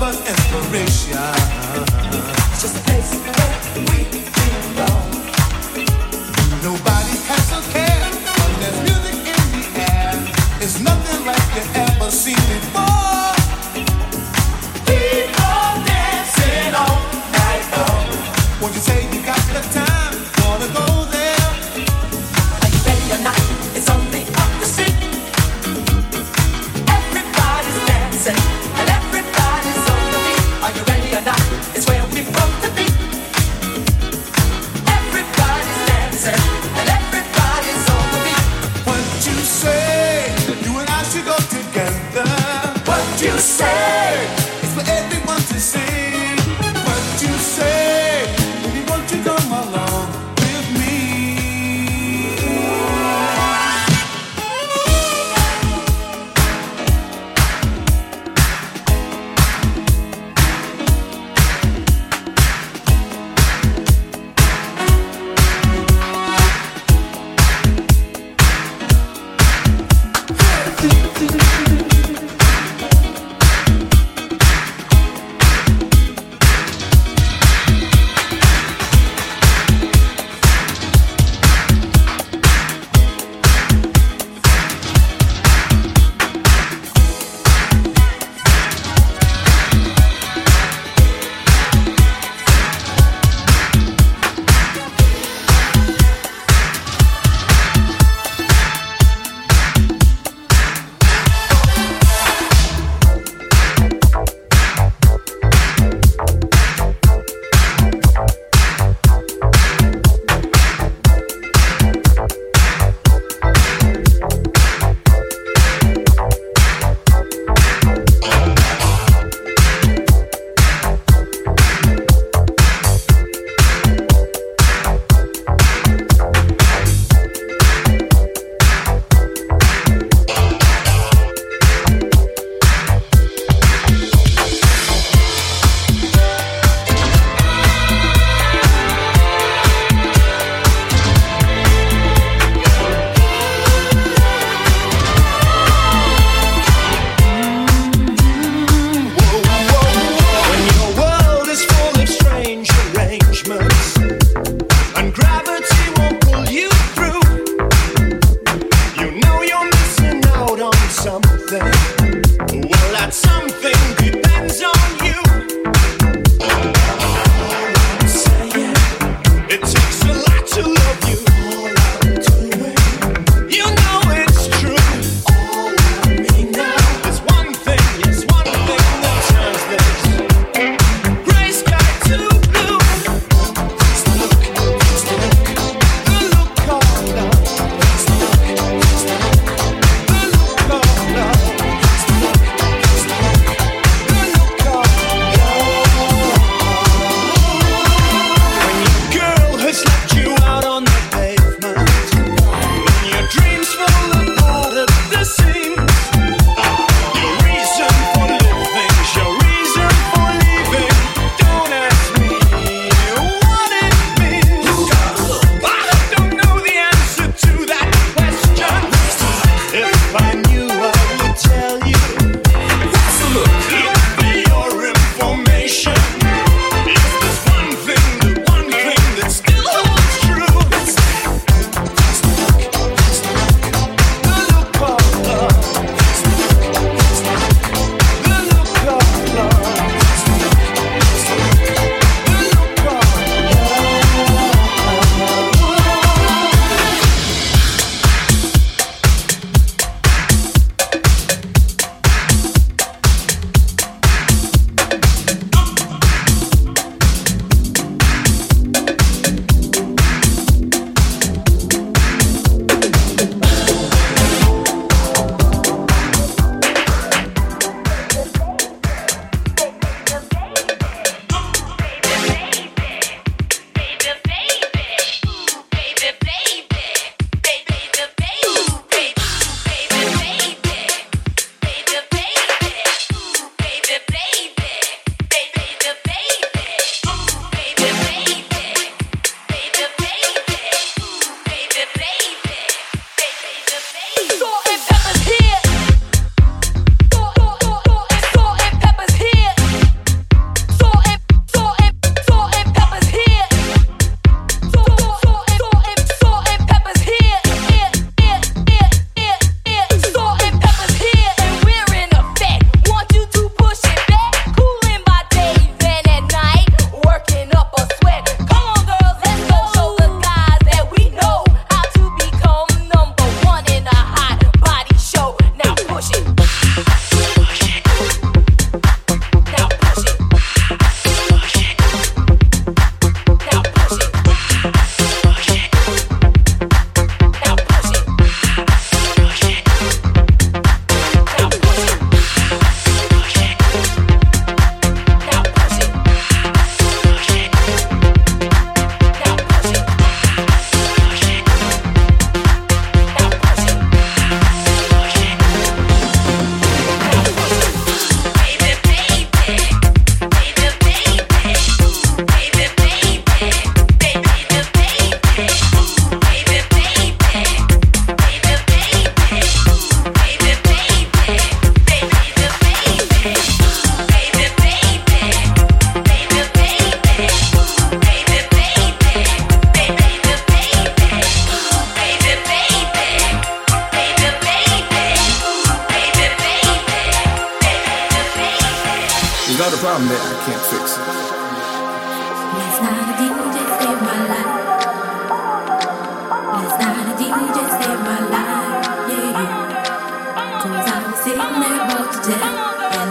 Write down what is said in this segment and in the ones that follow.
but inspiration. It's just a place where we belong. Nobody has care, there's music in the air. It's nothing like you ever seen before.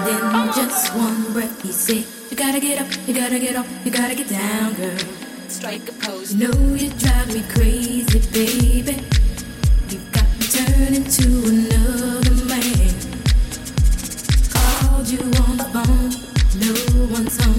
in just one breath. He said, You gotta get up, you gotta get up, you gotta get down, girl. Strike a pose. You know you drive me crazy, baby. You got me turning to another man. Called you on the phone, no one's home.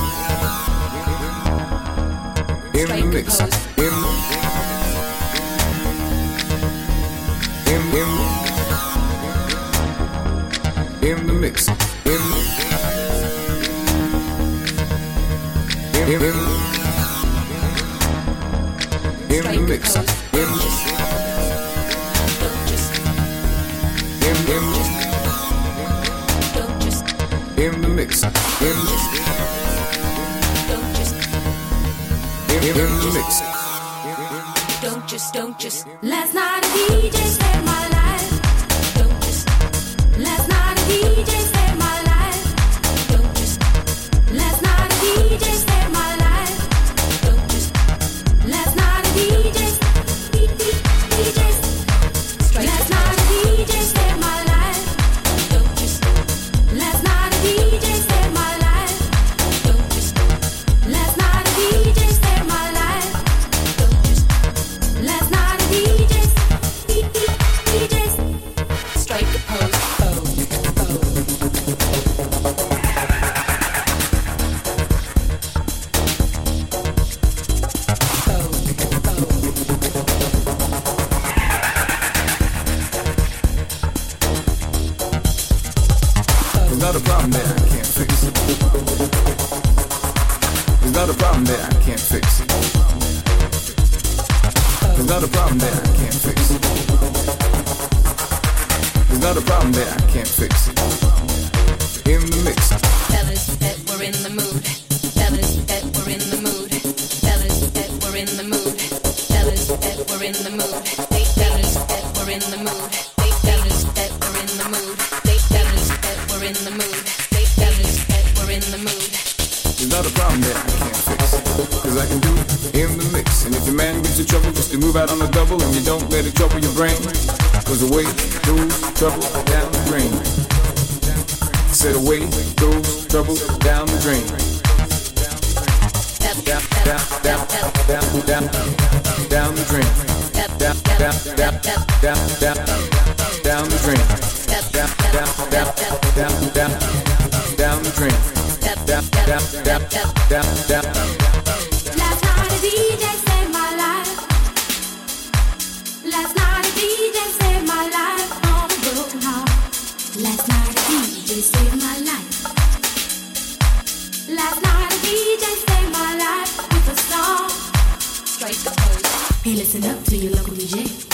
to trouble just to move out on the double and you don't let it trouble your brain. Cause away goes trouble down the drain. Said away goes trouble down the drain. Down, down, down, down, down, down the drain. Down, down, down, down, down, down the drain. Down, down, down, down, down, down the drain. Down, down, down, down, down, down. Hey, listen up to your local DJ.